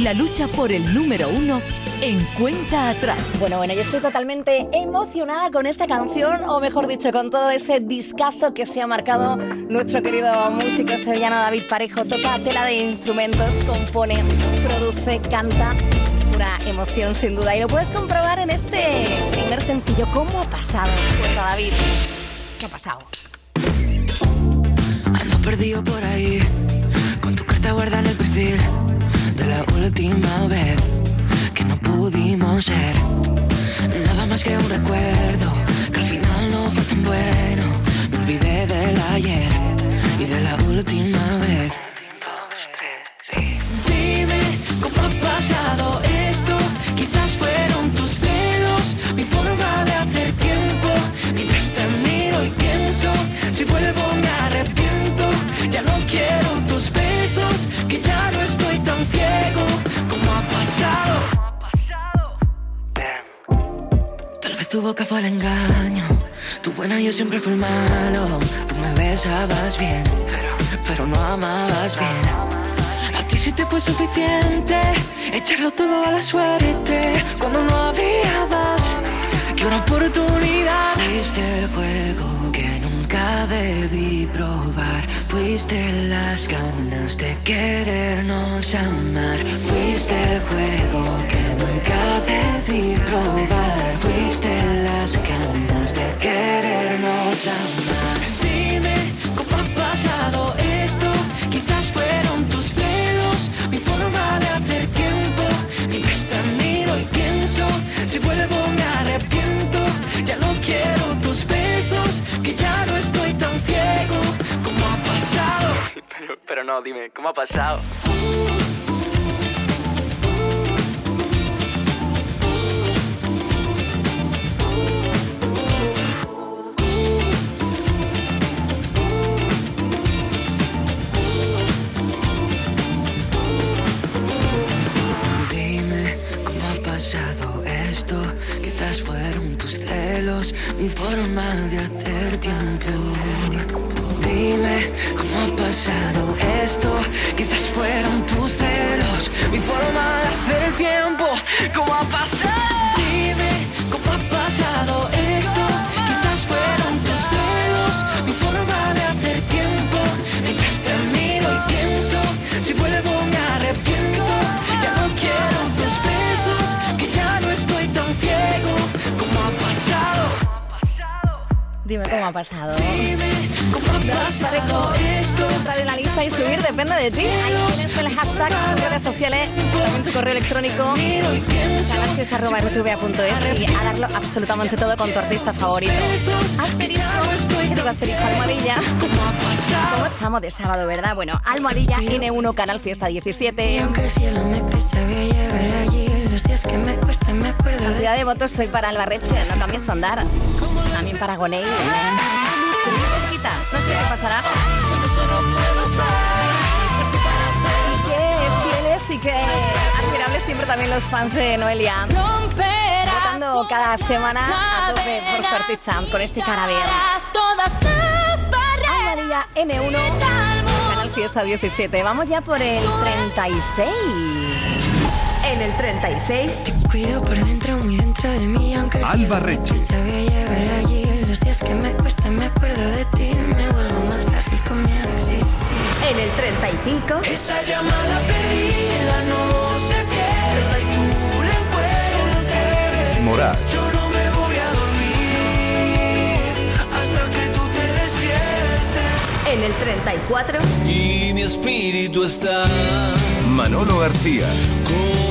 La lucha por el número uno en cuenta atrás. Bueno, bueno, yo estoy totalmente emocionada con esta canción, o mejor dicho, con todo ese discazo que se ha marcado nuestro querido músico sevillano David Parejo. Toca tela de instrumentos, compone, produce, canta. Es pura emoción, sin duda. Y lo puedes comprobar en este primer sencillo. ¿Cómo ha pasado? Cuenta David. ¿Qué ha pasado? Ando perdido por ahí, con tu carta guarda en el perfil la última vez que no pudimos ser. Nada más que un recuerdo, que al final no fue tan bueno. Me olvidé del ayer y de la última vez. Tu boca fue el engaño, tu buena yo siempre fui el malo. Tú me besabas bien, pero no amabas bien. A ti sí te fue suficiente echarlo todo a la suerte cuando no había más que una oportunidad. Fuiste el juego nunca debí probar. Fuiste las ganas de querernos amar. Fuiste el juego que nunca debí probar. Fuiste las ganas de querernos amar. Dime cómo ha pasado esto. Quizás fueron tus celos, mi forma de hacer tiempo. Mientras te miro y pienso, si vuelvo Pero, no, dime, ¿cómo ha pasado? Dime cómo ha pasado esto. Quizás fueron tus celos, mi forma de hacer tiempo. Dime cómo ha pasado esto. Quizás fueron tus celos, mi forma de hacer tiempo. ¿Cómo ha pasado? Dime cómo ha pasado. ¿Cómo ha pasado esto? Entrar en la lista y subir depende de ti. Ahí tienes el hashtag en redes sociales, también tu correo electrónico, Miro y pienso. rtva.es y a darlo absolutamente todo con tu artista favorito. Asterisco, ¿qué digo asterisco? Almohadilla. ¿Cómo estamos de sábado, verdad? Bueno, Almohadilla N1 Canal Fiesta 17. Aunque el cielo me pese, voy a llegar allí. Días que me me acuerdo Cantidad de votos soy para Albarreche, no cambies tu andar. También para Gonei. No sé qué pasará. Qué fieles y qué admirables siempre también los fans de Noelia. Votando cada semana a tope por su artista con este carabeo. Almohadilla N1 Canal Fiesta 17. Vamos ya por el 36. En el 36. Cuido por dentro, muy dentro de mí, aunque Alba Reche. pese, voy a llegar allí. Los días que me cuesta, me acuerdo de ti. Me vuelvo más frágil con miedo a existir. En el 35. Esa llamada perdida no se pierda y tú la encuentres. Morat, Yo no me voy a dormir hasta que tú te despiertes. En el 34. Y mi espíritu está Manolo García, una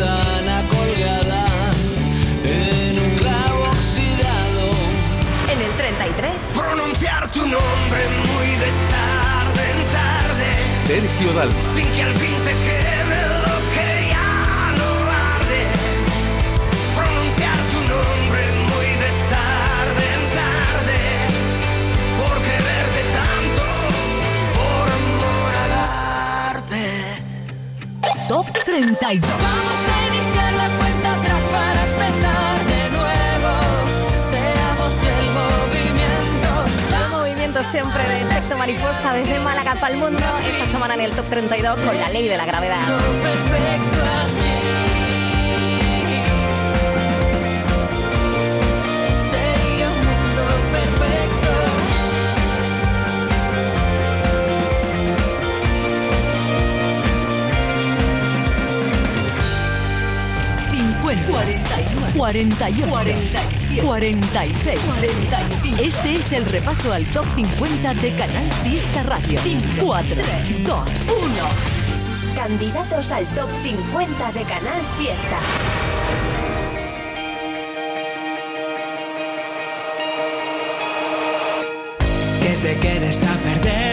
sotana colgada en un clavo oxidado. En el 33. Pronunciar tu nombre muy de tarde en tarde. Sergio Dalma, Sin que al fin te queme Top 32. Vamos a iniciar la cuenta atrás para empezar de nuevo. Seamos el movimiento. El movimiento siempre de efecto mariposa desde Málaga para el mundo. Esta semana en el top 32 con la ley de la gravedad. Cuarenta 48, 47, 46, 45. Este es el repaso al top 50 de Canal Fiesta Radio. 4, 2, 1. Candidatos al top 50 de Canal Fiesta. Que te quedes a perdernos,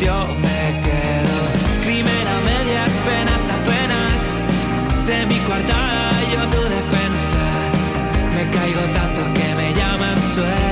yo me quedo. Crimen a medias, penas apenas, semi coartada yo tu defensa. Me caigo tanto que me llaman suelo,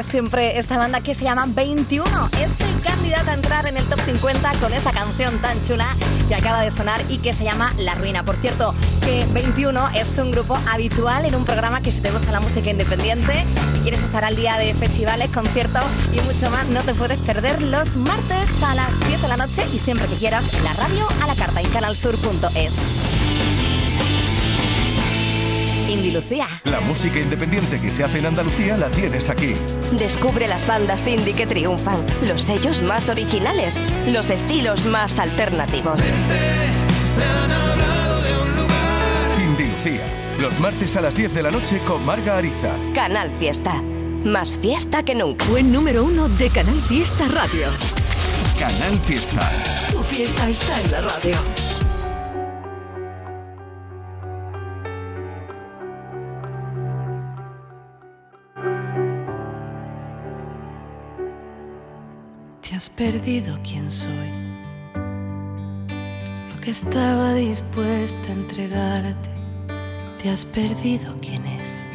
Siempre esta banda que se llama 21. Es el candidato a entrar en el top 50 con esta canción tan chula que acaba de sonar y que se llama La Ruina. Por cierto, que 21 es un grupo habitual en un programa que si te gusta la música independiente y quieres estar al día de festivales, conciertos y mucho más, no te puedes perder los martes a las 10 de la noche y siempre que quieras la radio a la carta en canalsur.es. Indy Lucía. La música independiente que se hace en Andalucía la tienes aquí. Descubre las bandas indie que triunfan, los sellos más originales, los estilos más alternativos. Indy Lucía. Los martes a las 10 de la noche con Marga Ariza. Canal Fiesta. Más fiesta que nunca. Buen número uno de Canal Fiesta Radio. Canal Fiesta. Tu fiesta está en la radio. Has perdido quién soy. Lo que estaba dispuesta a entregarte, te has perdido quién es.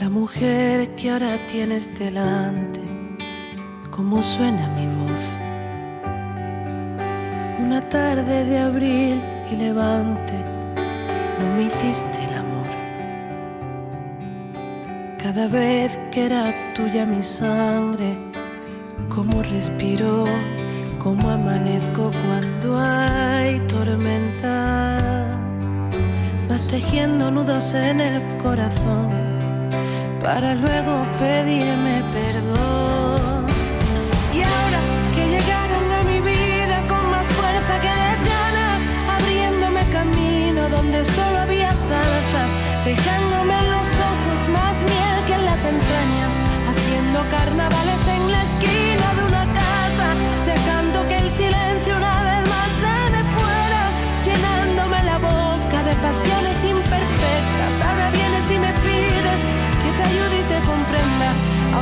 La mujer que ahora tienes delante, cómo suena mi voz. Una tarde de abril y levante, no me hiciste el amor. Cada vez que era tuya mi sangre, cómo respiro, cómo amanezco cuando hay tormenta. Vas tejiendo nudos en el corazón para luego pedirme perdón. Y ahora que llegaron a mi vida con más fuerza que desgana, abriéndome camino donde solo había zarzas, dejándome en los ojos más miel que en las entrañas, haciendo carnavales en la esquina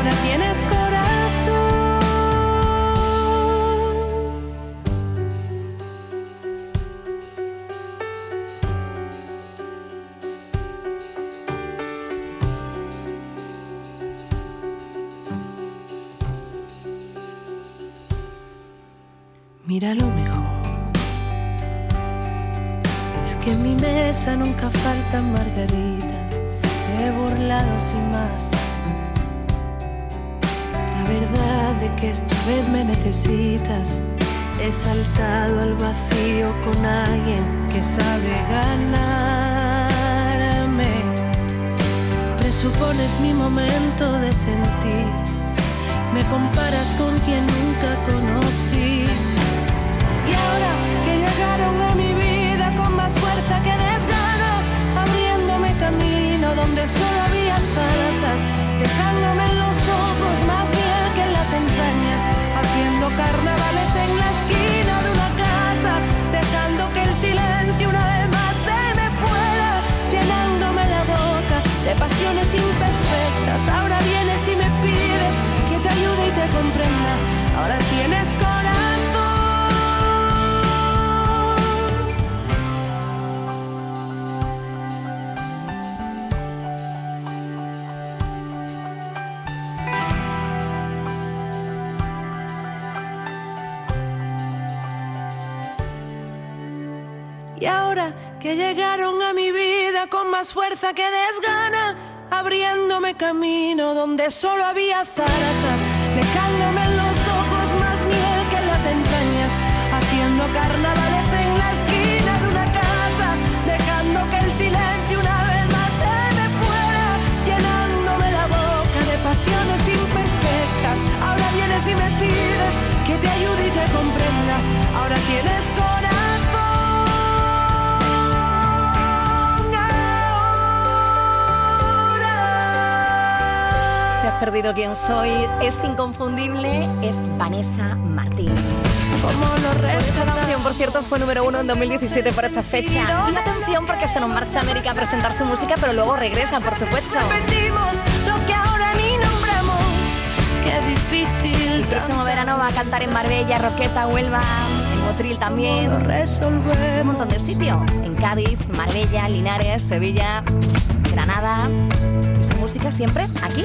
Ahora tienes. Mira lo mejor. Es que en mi mesa nunca faltan margaritas. He burlado sin más. Verdad de que esta vez me necesitas. He saltado al vacío con alguien que sabe ganarme. Presupones mi momento de sentir. Me comparas con quien nunca conocí. Y ahora que llegaron a mi vida con más fuerza que desgana, abriéndome camino donde solo había zarzas, dejándome haciendo carnavales en la esquina de una casa, dejando que el silencio una vez más se me fuera, llenándome la boca de pasiones imperfectas. Ahora vienes y me pides que te ayude y te comprenda. Ahora tienes llegaron a mi vida con más fuerza que desgana, abriéndome camino donde solo había zarzas, dejándome en los ojos más miel que en las entrañas, haciendo carnavales en la esquina de una casa, dejando que el silencio una vez más se me fuera, llenándome la boca de pasiones imperfectas. Ahora vienes y me pides que te ayude y te comprenda. Ahora perdido quién soy. Es inconfundible. Es Vanessa Martín. Como lo esta canción, por cierto, fue número uno en 2017 por esta fecha. Y atención porque se nos marcha a América a presentar su música, pero luego regresa, por supuesto. repetimos lo que ahora ni nombramos. Qué difícil. El próximo verano va a cantar en Marbella, Roqueta, Huelva, en Motril también. Un montón de sitios. En Cádiz, Marbella, Linares, Sevilla, Granada. Y su música siempre aquí.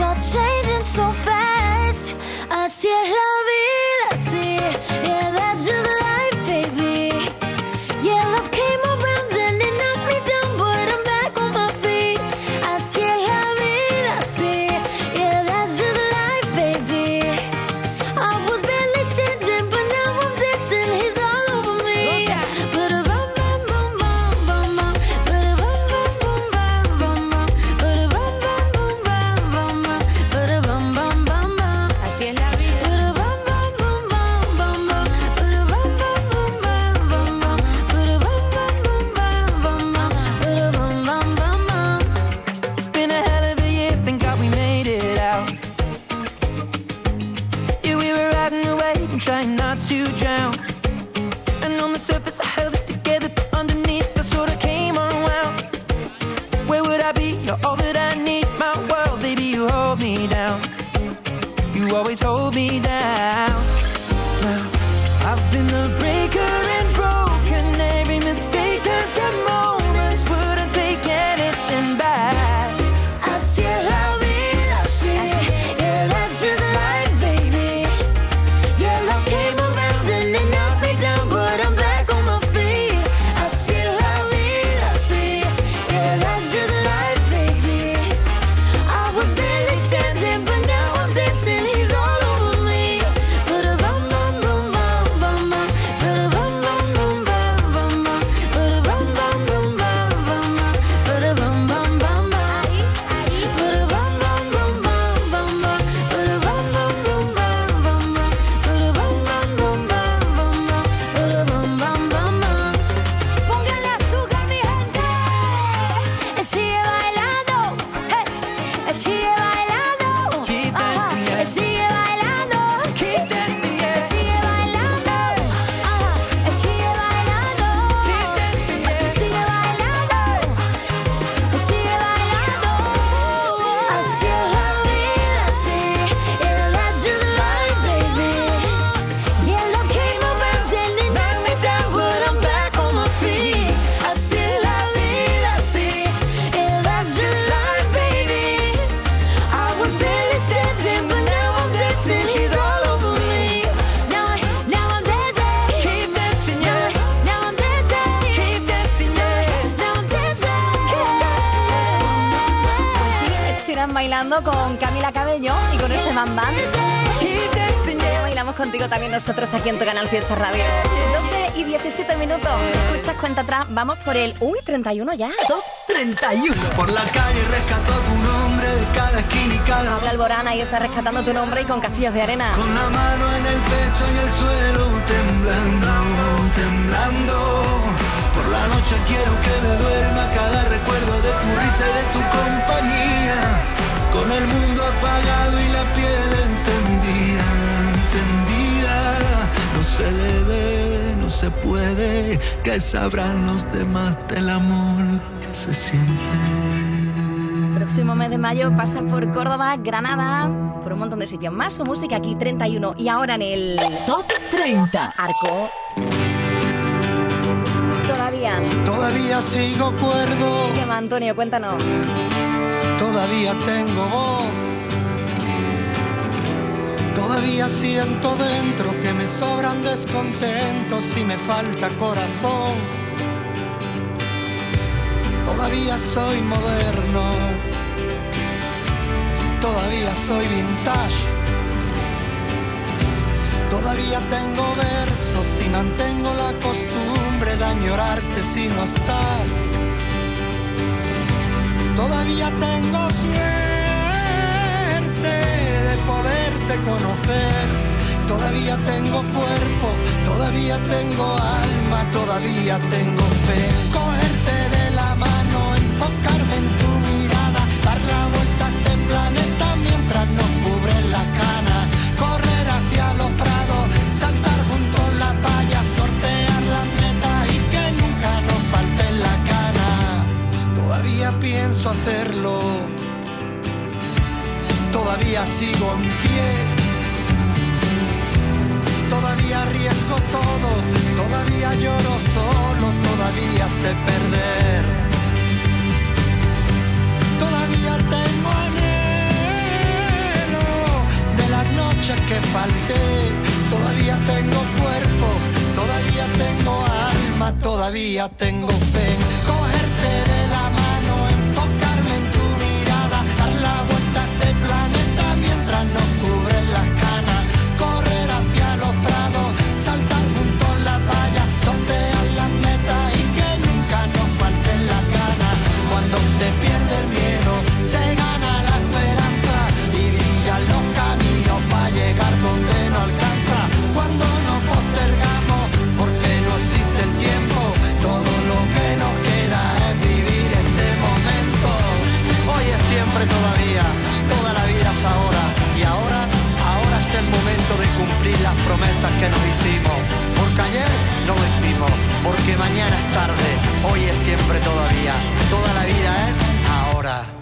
are changing so fast. I see la vida, see, yeah, that's just. Con Camila Cabello y con este dancing, Ya yeah. bailamos contigo también nosotros aquí en tu canal Fiesta Radio. 12 y 17 minutos. Escuchas cuenta atrás. Vamos por el. Uy, 31 ya. Top 31. Por la calle rescató tu nombre de cada esquina y cada Habla Alborana y está rescatando tu nombre y con castillos de arena. Con la mano en el pecho y el suelo temblando, temblando. Por la noche quiero que me duerma cada recuerdo de tu risa y de tu compañía. Con el mundo apagado y la piel encendida, encendida. No se debe, no se puede, que sabrán los demás del amor que se siente. Próximo mes de mayo pasa por Córdoba, Granada, por un montón de sitios más. Su música aquí 31 y ahora en el Top 30. arco. Todavía. Todavía sigo cuerdo. ¿Qué más, Antonio? Cuéntanos. Todavía tengo voz. Todavía siento dentro que me sobran descontentos y me falta corazón. Todavía soy moderno. Todavía soy vintage. Todavía tengo versos y mantengo la costumbre de añorarte si no estás. Todavía tengo suerte de poderte conocer. Todavía tengo cuerpo, todavía tengo alma, todavía tengo fe. Cogerte de la mano, Todavía sigo en pie. Todavía arriesgo todo. Todavía lloro solo. Todavía sé perder. Todavía tengo anhelo de las noches que falté. Todavía tengo cuerpo. Todavía tengo alma. Todavía tengo fe. Cumplir las promesas que nos hicimos. Porque ayer no vestimos, porque mañana es tarde, hoy es siempre todavía, toda la vida es ahora.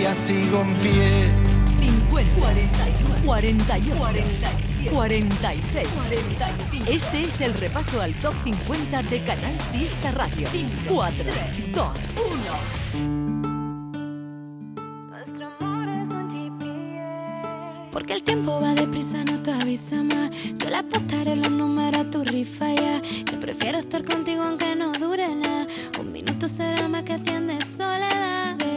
Todavía sigo en pie. 50, 41, 41, 47, 46, 45. Este es el repaso al top 50 de Canal Fiesta Radio. 4, 2, 1. Porque el tiempo va deprisa, no te avisa más. Yo le apostaré los números a tu rifa ya. Que prefiero estar contigo aunque no dure nada. Un minuto será más que cien de soledad.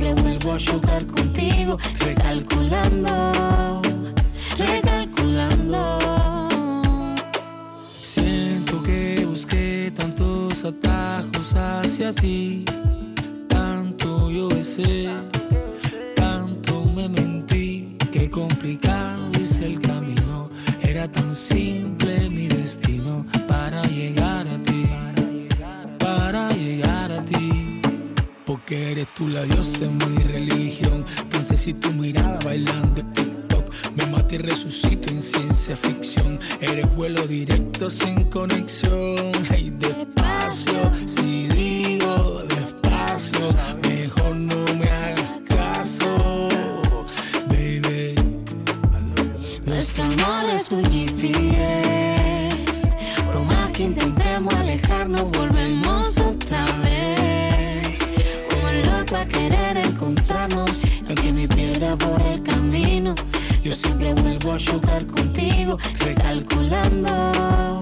Siempre vuelvo a chocar contigo, recalculando, recalculando. Siento que busqué tantos atajos hacia ti, tanto yo besé, Porque eres tú la diosa en mi religión. Si tu mirada bailando TikTok me mata y resucito en ciencia ficción. Eres vuelo directo sin conexión. Hey, despacio, si vuelvo a chocar contigo, recalculando.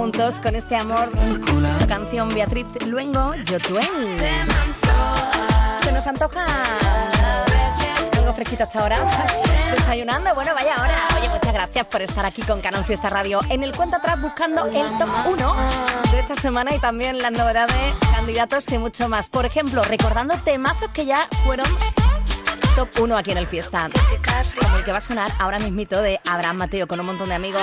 Juntos con este amor. Su canción Beatriz Luengo, Yo Tuen. Se nos antoja algo fresquito hasta ahora. Desayunando, bueno, vaya hora. Oye, muchas gracias por estar aquí con Canal Fiesta Radio en el cuenta atrás buscando el top 1 de esta semana y también las novedades, candidatos y mucho más. Por ejemplo, recordando temazos que ya fueron top 1 aquí en el Fiesta. Como el que va a sonar ahora mismito de Abraham Mateo con un montón de amigos.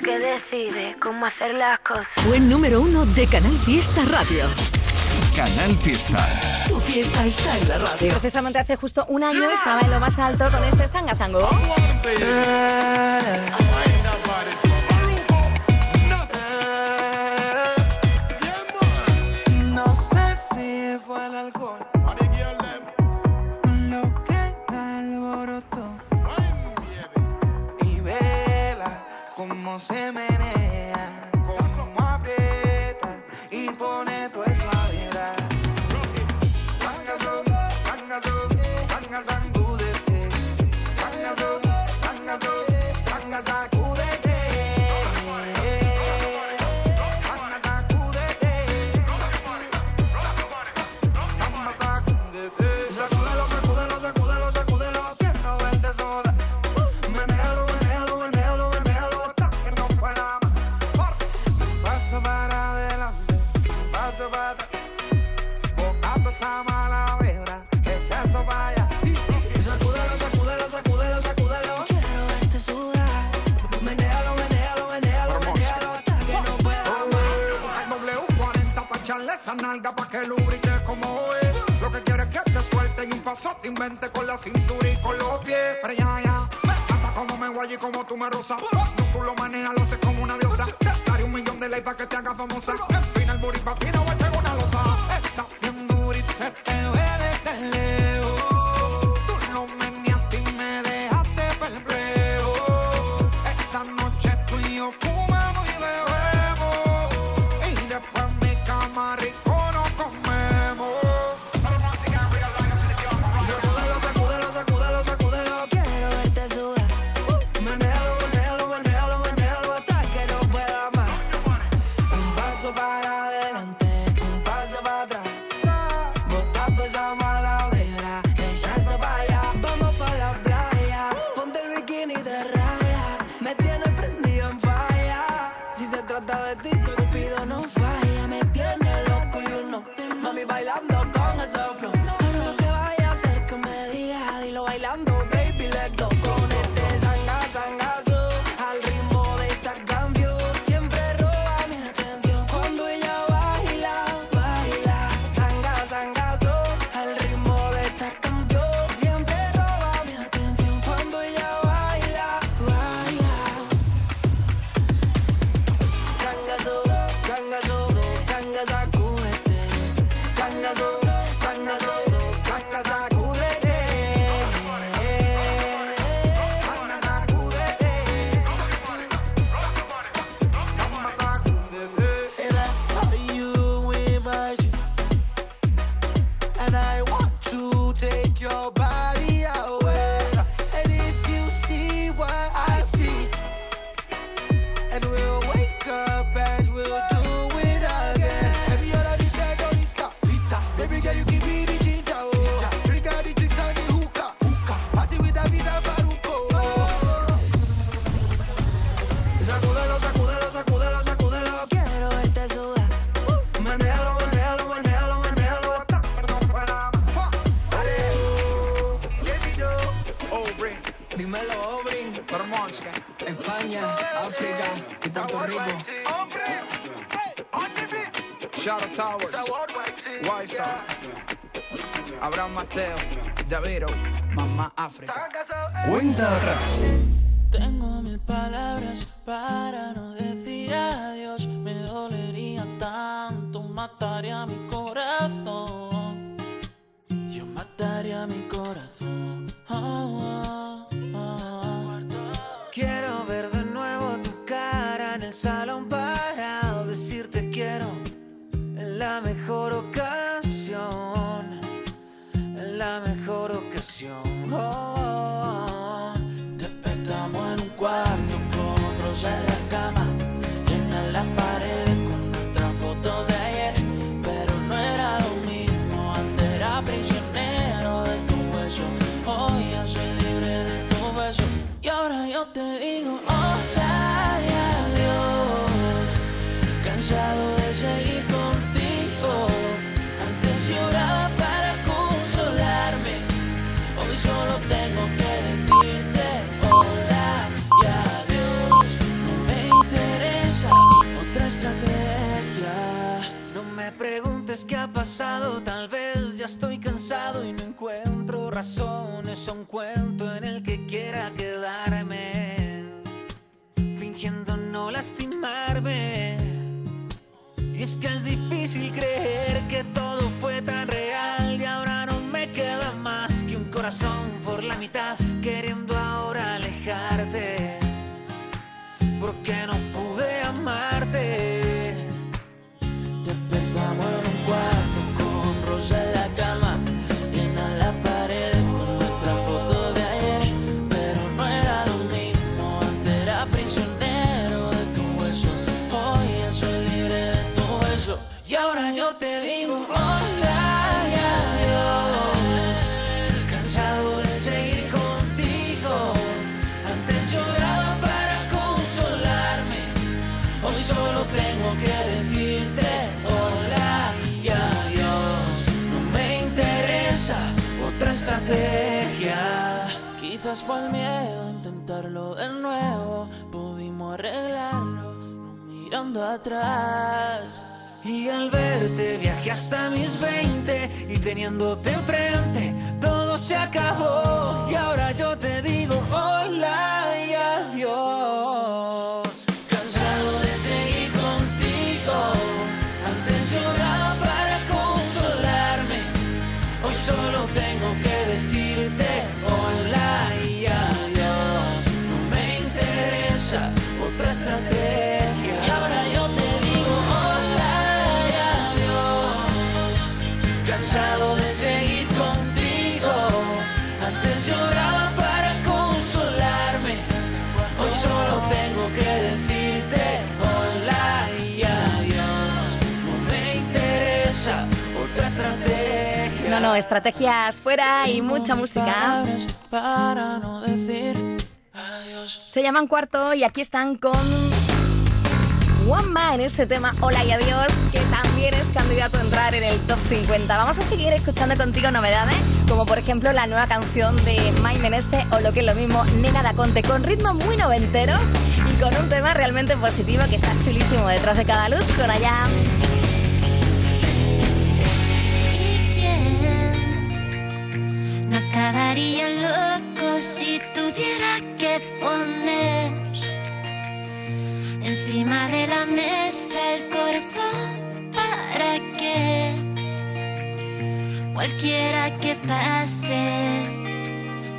La que decide cómo hacer las cosas. Buen número 1 de Canal Fiesta Radio. Canal Fiesta. Tu fiesta está en la radio. Precisamente hace justo un año estaba en lo más alto con este Sanga Sango. no se me que lubrique como hoy. Lo que quiero es que te suelte y un paso te invente con la cintura y con los pies. Pero ya, ya, hasta como me guay y como tú me rozas. No tú lo manejas, lo haces como una diosa. Te daré un millón de likes para que te hagas famosa. Espina el booty, patina, vuelve una losa. Está bien duro y se te ve de tele. encuentro razones a un cuento en el que quiera quedarme, fingiendo no lastimarme. Y es que es difícil creer que todo fue tan real y ahora no me queda más que un corazón por la mitad. vez fue miedo, intentarlo de nuevo, pudimos arreglarlo, no mirando atrás. Y al verte viajé hasta mis 20 y teniéndote enfrente todo se acabó y ahora yo te digo hola y adiós. Estrategias fuera y mucha música. Para no decir. Se llaman cuarto y aquí están con Juanma en ese tema Hola y Adiós, que también es candidato a entrar en el top 50. Vamos a seguir escuchando contigo novedades, como por ejemplo la nueva canción de Mike Menese o lo que es lo mismo, Nena da Conte, con ritmos muy noventeros y con un tema realmente positivo que está chulísimo detrás de cada luz. Suena ya. acabaría loco si tuviera que poner encima de la mesa el corazón para que cualquiera que pase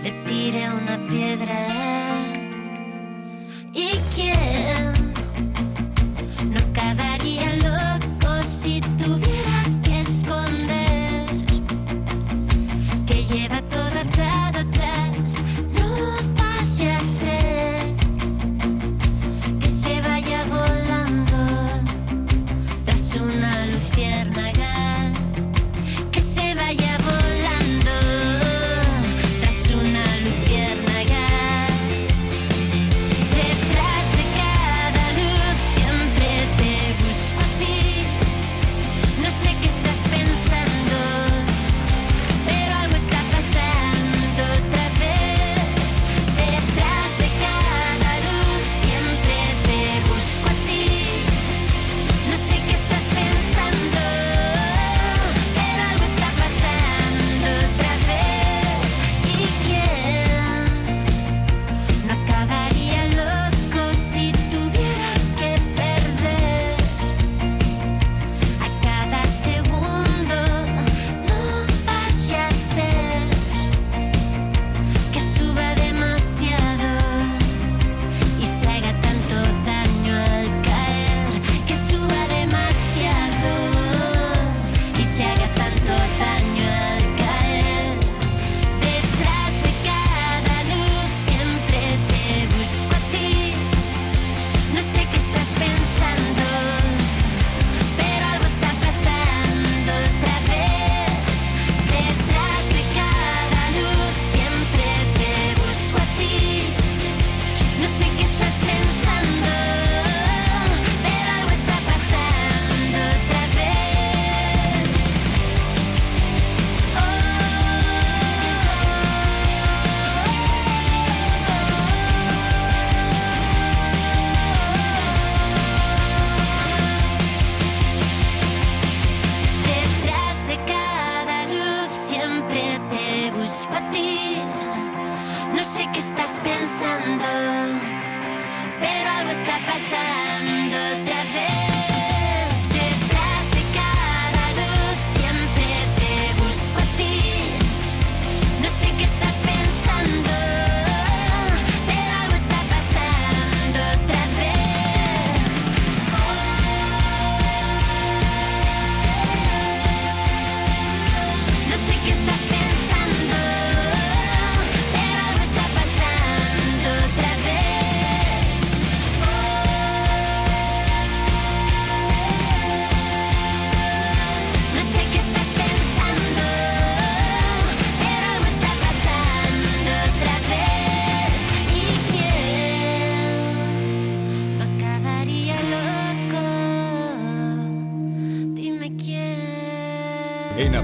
le tire una piedra. ¿Y quién no cada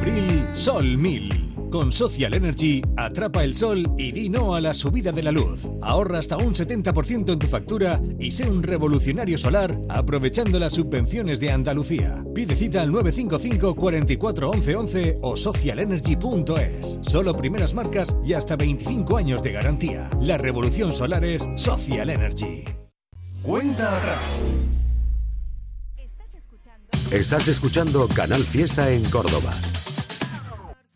abril, Sol 1000. Con Social Energy, atrapa el sol y di no a la subida de la luz. Ahorra hasta un 70% en tu factura y sé un revolucionario solar aprovechando las subvenciones de Andalucía. Pide cita al 955 44 11 11 o socialenergy.es. Solo primeras marcas y hasta 25 años de garantía. La revolución solar es Social Energy. Cuenta atrás. Estás escuchando Canal Fiesta en Córdoba.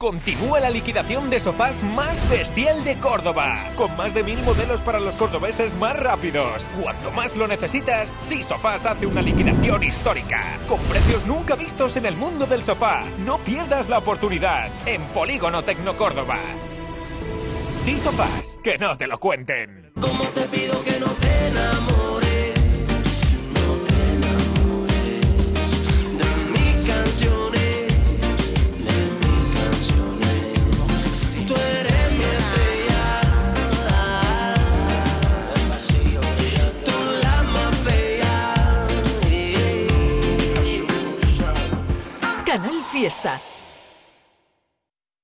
Continúa la liquidación de sofás más bestial de Córdoba, con más de mil modelos para los cordobeses más rápidos. Cuanto más lo necesitas, Sí Sofás hace una liquidación histórica, con precios nunca vistos en el mundo del sofá. No pierdas la oportunidad en Polígono Tecno Córdoba. Sí Sofás, que no te lo cuenten. ¿Cómo te pido que no te? Fiesta.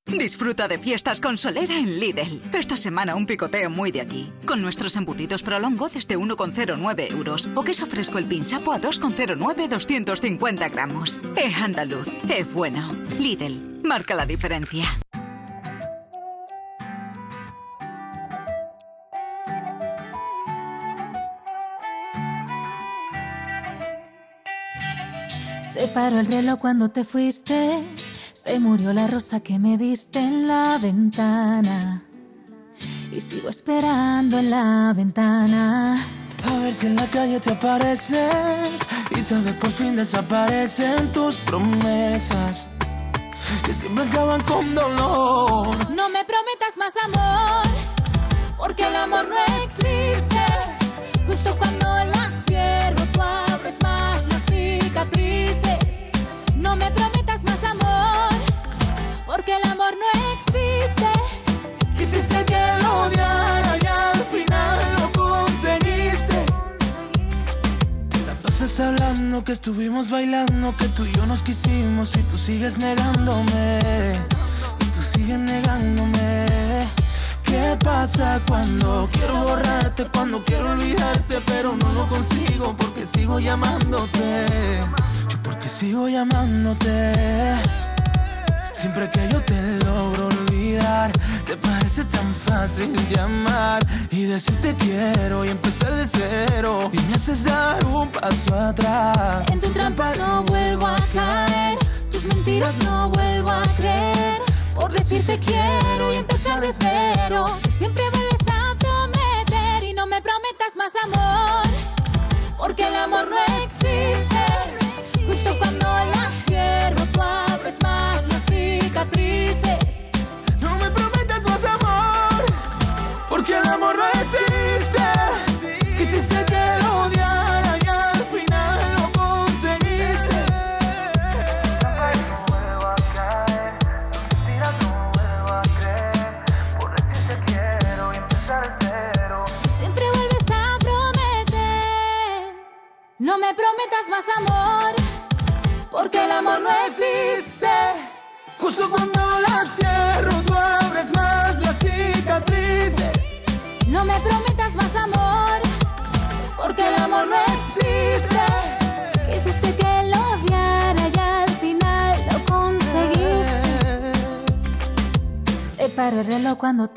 Disfruta de fiestas con Solera en Lidl. Esta semana un picoteo muy de aquí. Con nuestros embutidos prolongo desde 1,09 euros. O queso fresco el pinsapo a 2,09 250 gramos. Es andaluz, es bueno. Lidl, marca la diferencia. Paró el reloj cuando te fuiste. Se murió la rosa que me diste en la ventana. Y sigo esperando en la ventana. A ver si en la calle te apareces y tal vez por fin desaparecen tus promesas que siempre acaban con dolor. No me prometas más amor, porque el amor no existe. Hablando que estuvimos bailando, que tú y yo nos quisimos y tú sigues negándome. Y tú sigues negándome. ¿Qué pasa cuando quiero borrarte, cuando quiero olvidarte, pero no lo consigo porque sigo llamándote? Yo porque sigo llamándote. Siempre que yo te logro olvidar, te parece tan fácil llamar y decirte quiero y empezar de cero. Y me haces dar un paso atrás. En tu trampa no vuelvo a caer, tus mentiras no vuelvo a creer. Por decirte quiero y empezar de cero. Siempre vuelves a prometer y no me prometas más amor, porque el amor no existe. Justo cuando las cierro, tú abres más No me prometas más amor, porque el amor no existe.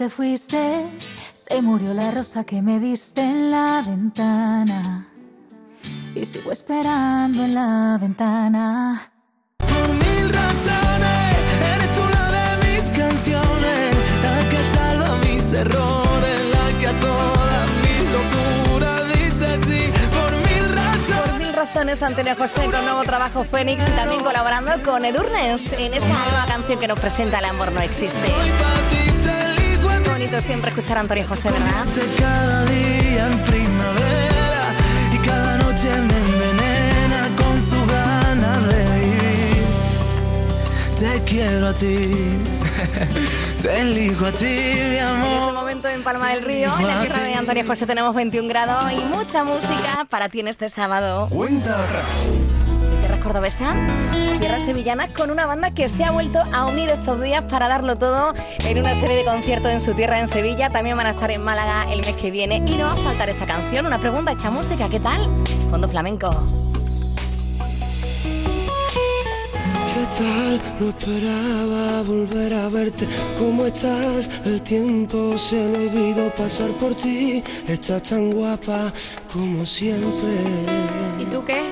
Te fuiste. Se murió la rosa que me diste en la ventana. Y sigo esperando en la ventana. Por mil razones, eres tú la de mis canciones, la que salva mis errores, la que a toda mi locura dice sí. Por mil razones. Por mil razones, Antonio José con nuevo trabajo Fénix y también colaborando con Edurnes en esta nueva canción que nos presenta El amor no existe. Bonito siempre escuchar a Antonio José, ¿verdad? Cada día en primavera y cada noche me envenena con su ganas de vivir. Te quiero a ti, te elijo a ti, mi En este momento en Palma del Río, en la tierra de Antonio José, tenemos 21 grados y mucha música para ti en este sábado. Cuenta atrás. Cordobesa, tierra sevillana, con una banda que se ha vuelto a unir estos días para darlo todo en una serie de conciertos en su tierra en Sevilla. También van a estar en Málaga el mes que viene y no va a faltar esta canción. Una pregunta hecha música, ¿qué tal? Fondo flamenco. ¿Qué tal? No esperaba volver a verte. ¿Cómo estás? El tiempo se le olvidó pasar por ti. Estás tan guapa como siempre. ¿Y tú qué?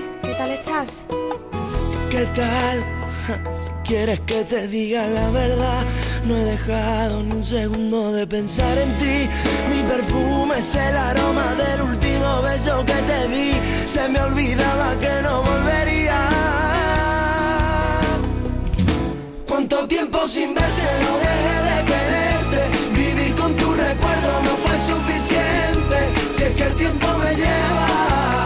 ¿Qué tal. Si quieres que te diga la verdad, no he dejado ni un segundo de pensar en ti. Mi perfume es el aroma del último beso que te di. Se me olvidaba que no volvería. ¿Cuánto tiempo sin verte no dejé de quererte? Vivir con tu recuerdo no fue suficiente. Si es que el tiempo me lleva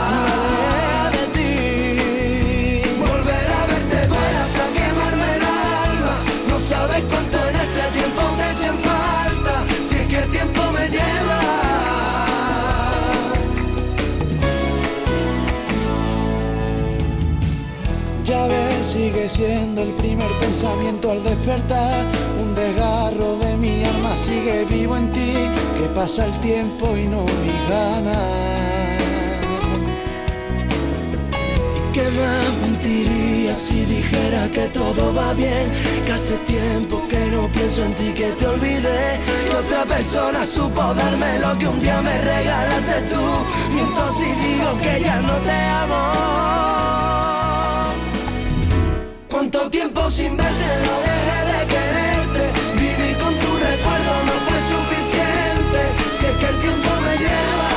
siendo el primer pensamiento al despertar. Un desgarro de mi alma sigue vivo en ti. Que pasa el tiempo y no mi ganas. ¿Y qué más mentiría si dijera que todo va bien? Que hace tiempo que no pienso en ti, que te olvidé. Que otra persona supo darme lo que un día me regalaste tú. Miento si digo que ya no te amo. ¿Cuánto tiempo sin verte no dejé de quererte? Vivir con tu recuerdo no fue suficiente. Si es que el tiempo me lleva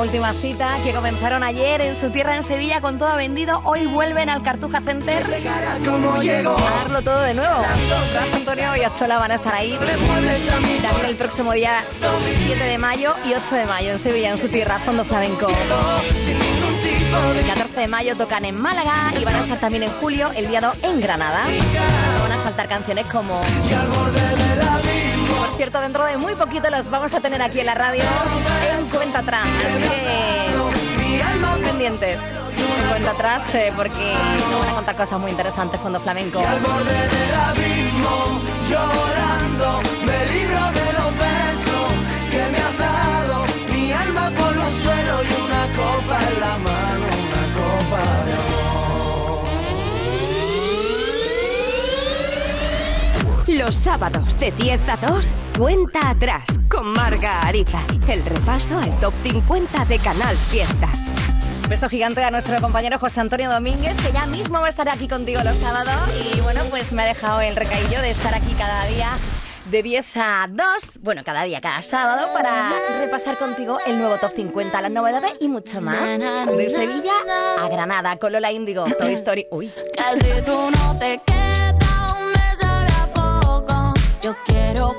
última cita que comenzaron ayer en su tierra en Sevilla con todo vendido. Hoy vuelven al Cartuja Center a darlo todo de nuevo. Rafa Antonio y Achola van a estar ahí. También el próximo día 7 de mayo y 8 de mayo en Sevilla, en su tierra, Fondo Flamenco. El 14 de mayo tocan en Málaga y van a estar también en julio, el día 2 en Granada. Van a faltar canciones como... Por cierto, dentro de muy poquito los vamos a tener aquí en la radio cuenta atrás. Así que pendientes. En cuenta atrás eh, porque nos van a contar cosas muy interesantes, Fondo Flamenco. Al borde del abismo, llorando, me libro de los besos que me has dado. Mi alma por los suelos y una copa en la mano, una copa de amor. Los sábados de 10 a 2, cuenta atrás con Marga Ariza. El repaso al top 50 de Canal Fiesta. Beso gigante a nuestro compañero José Antonio Domínguez, que ya mismo va a estar aquí contigo los sábados. Y bueno, pues me ha dejado el recaillo de estar aquí cada día de 10 a 2, bueno, cada día, cada sábado, para repasar contigo el nuevo Top 50, las novedades y mucho más. De Sevilla a Granada, con Lola Índigo, Toy Story. Uy. Casi tú no te queda un me sabe a poco. Yo quiero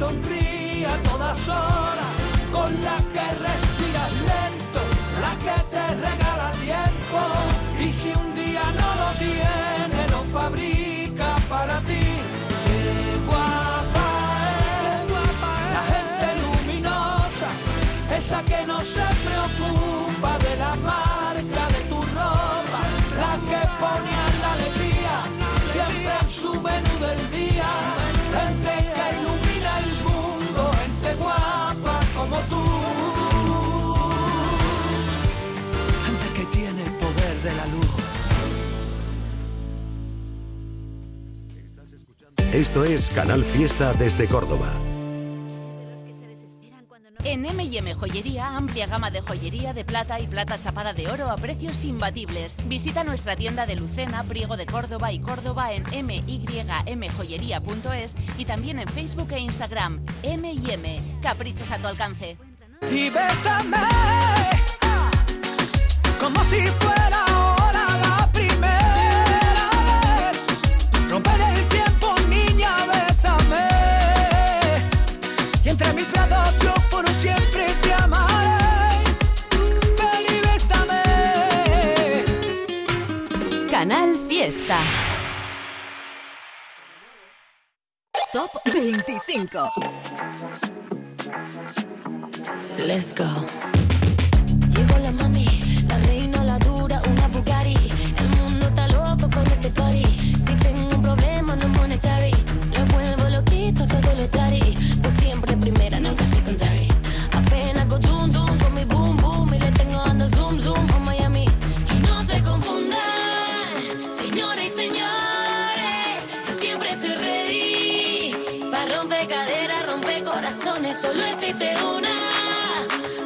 sonríe a todas horas, con la que respiras lento, la que te regala tiempo. Y si un día no lo tiene, lo fabrica para ti. Guapa la gente luminosa, esa que no se preocupa de la marca de tu ropa, la que pone Esto es Canal Fiesta desde Córdoba. En M&M Joyería, amplia gama de joyería de plata y plata chapada de oro a precios imbatibles. Visita nuestra tienda de Lucena, Priego de Córdoba y Córdoba en mymjoyería.es y también en Facebook e Instagram. M&M, caprichos a tu alcance. Y bésame como si fuera Canal Fiesta. Top 25. Let's go. Llegó la mano solo existe una.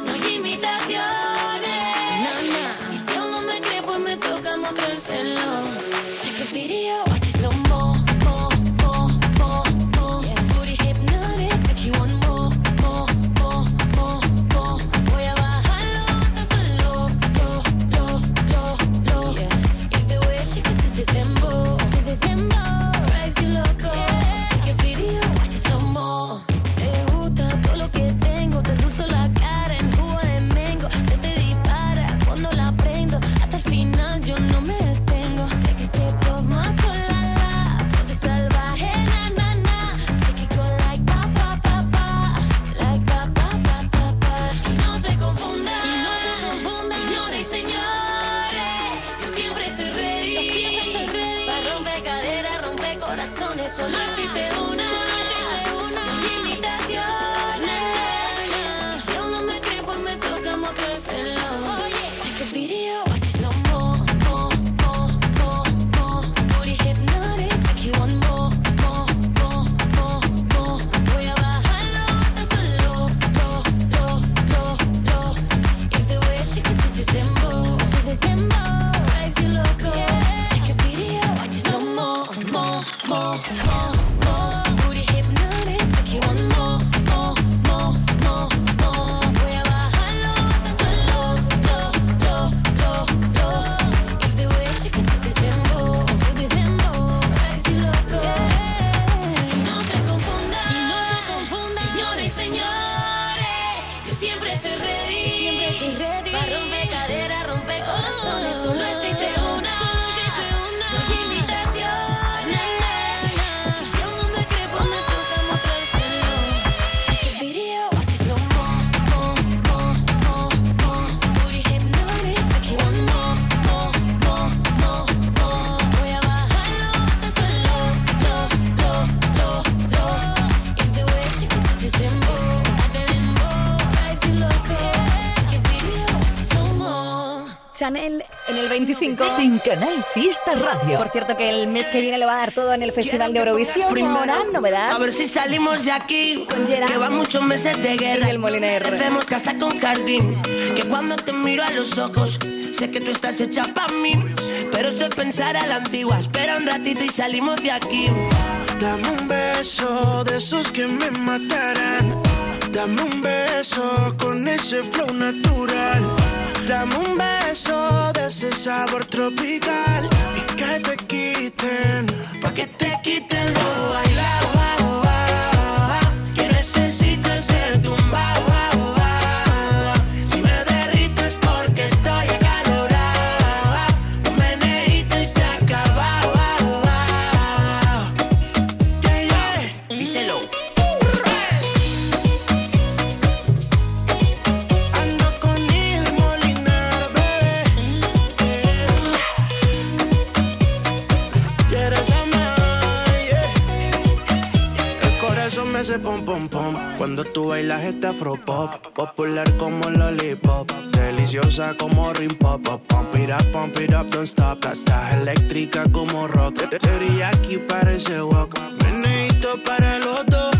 No hay imitaciones. Y si aún no me cree, pues me toca mostrárselo. Chanel en el 25. En Canal Fiesta Radio. Por cierto, que el mes que viene lo va a dar todo en el Festival de Eurovisión. Ahora, novedad. A ver si salimos de aquí. Con Gerard. Que van muchos meses de guerra. Y el Moliner. Hacemos casa con Cardín. Que cuando te miro a los ojos, sé que tú estás hecha para mí. Pero eso es pensar a la antigua. Espera un ratito y salimos de aquí. Dame un beso de esos que me matarán. Dame un beso con ese flow natural. Dame un beso de ese sabor tropical. Y que te quiten, pa' que te quiten lo cuando tú bailas este afro pop, popular como lollipop, deliciosa como rim pop, pump it up, pump it up, don't stop. Estás eléctrica como rock, aquí parece walk, meneíto para los dos.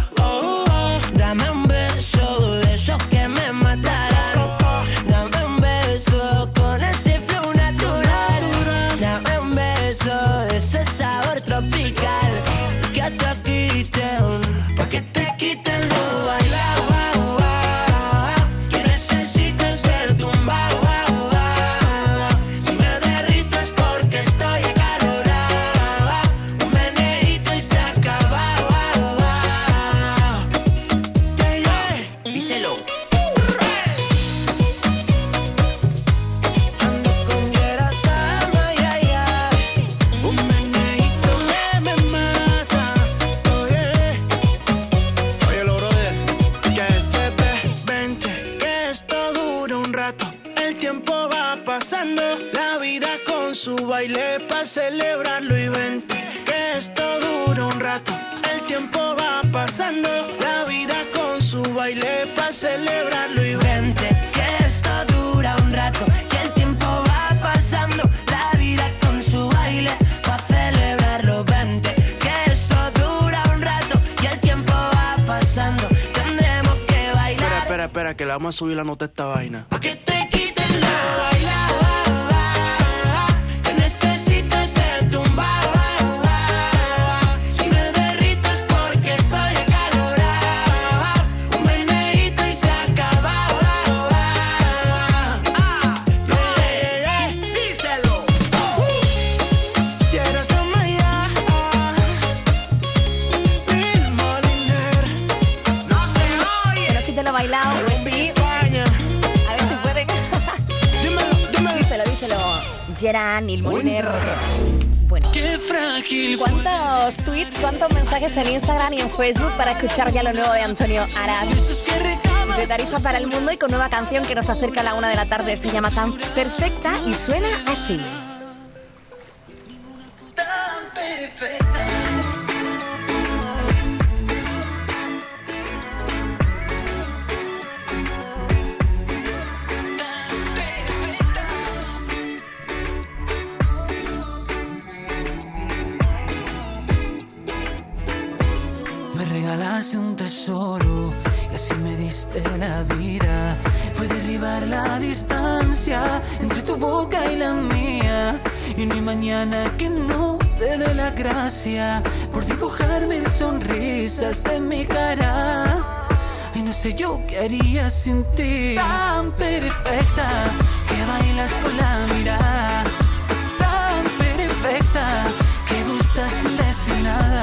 Vamos a subir la nota a esta vaina. Gerard, Neil Moliner. Bueno. Qué frágil. ¿Cuántos tweets, cuántos mensajes en Instagram y en Facebook para escuchar ya lo nuevo de Antonio Aras? De Tarifa para el Mundo y con nueva canción que nos acerca a la una de la tarde. Se llama Tan Perfecta y suena así. Diste la vida. Fue derribar la distancia entre tu boca y la mía. Y no hay mañana que no te dé la gracia por dibujarme en sonrisas en mi cara. Ay, no sé yo qué haría sin ti. Tan perfecta que bailas con la mirada. Tan perfecta que gustas sin decir nada.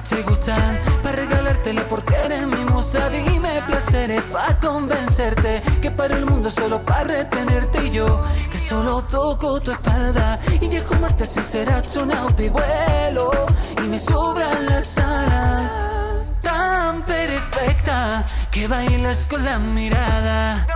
Te gustan. Para regalártela porque eres mi musa. Dime placeres para convencerte. Que para el mundo solo para retenerte y yo. Que solo toco tu espalda. Y viajo Marte si ser astronauta y vuelo. Y me sobran las alas. Tan perfecta que bailas con la mirada.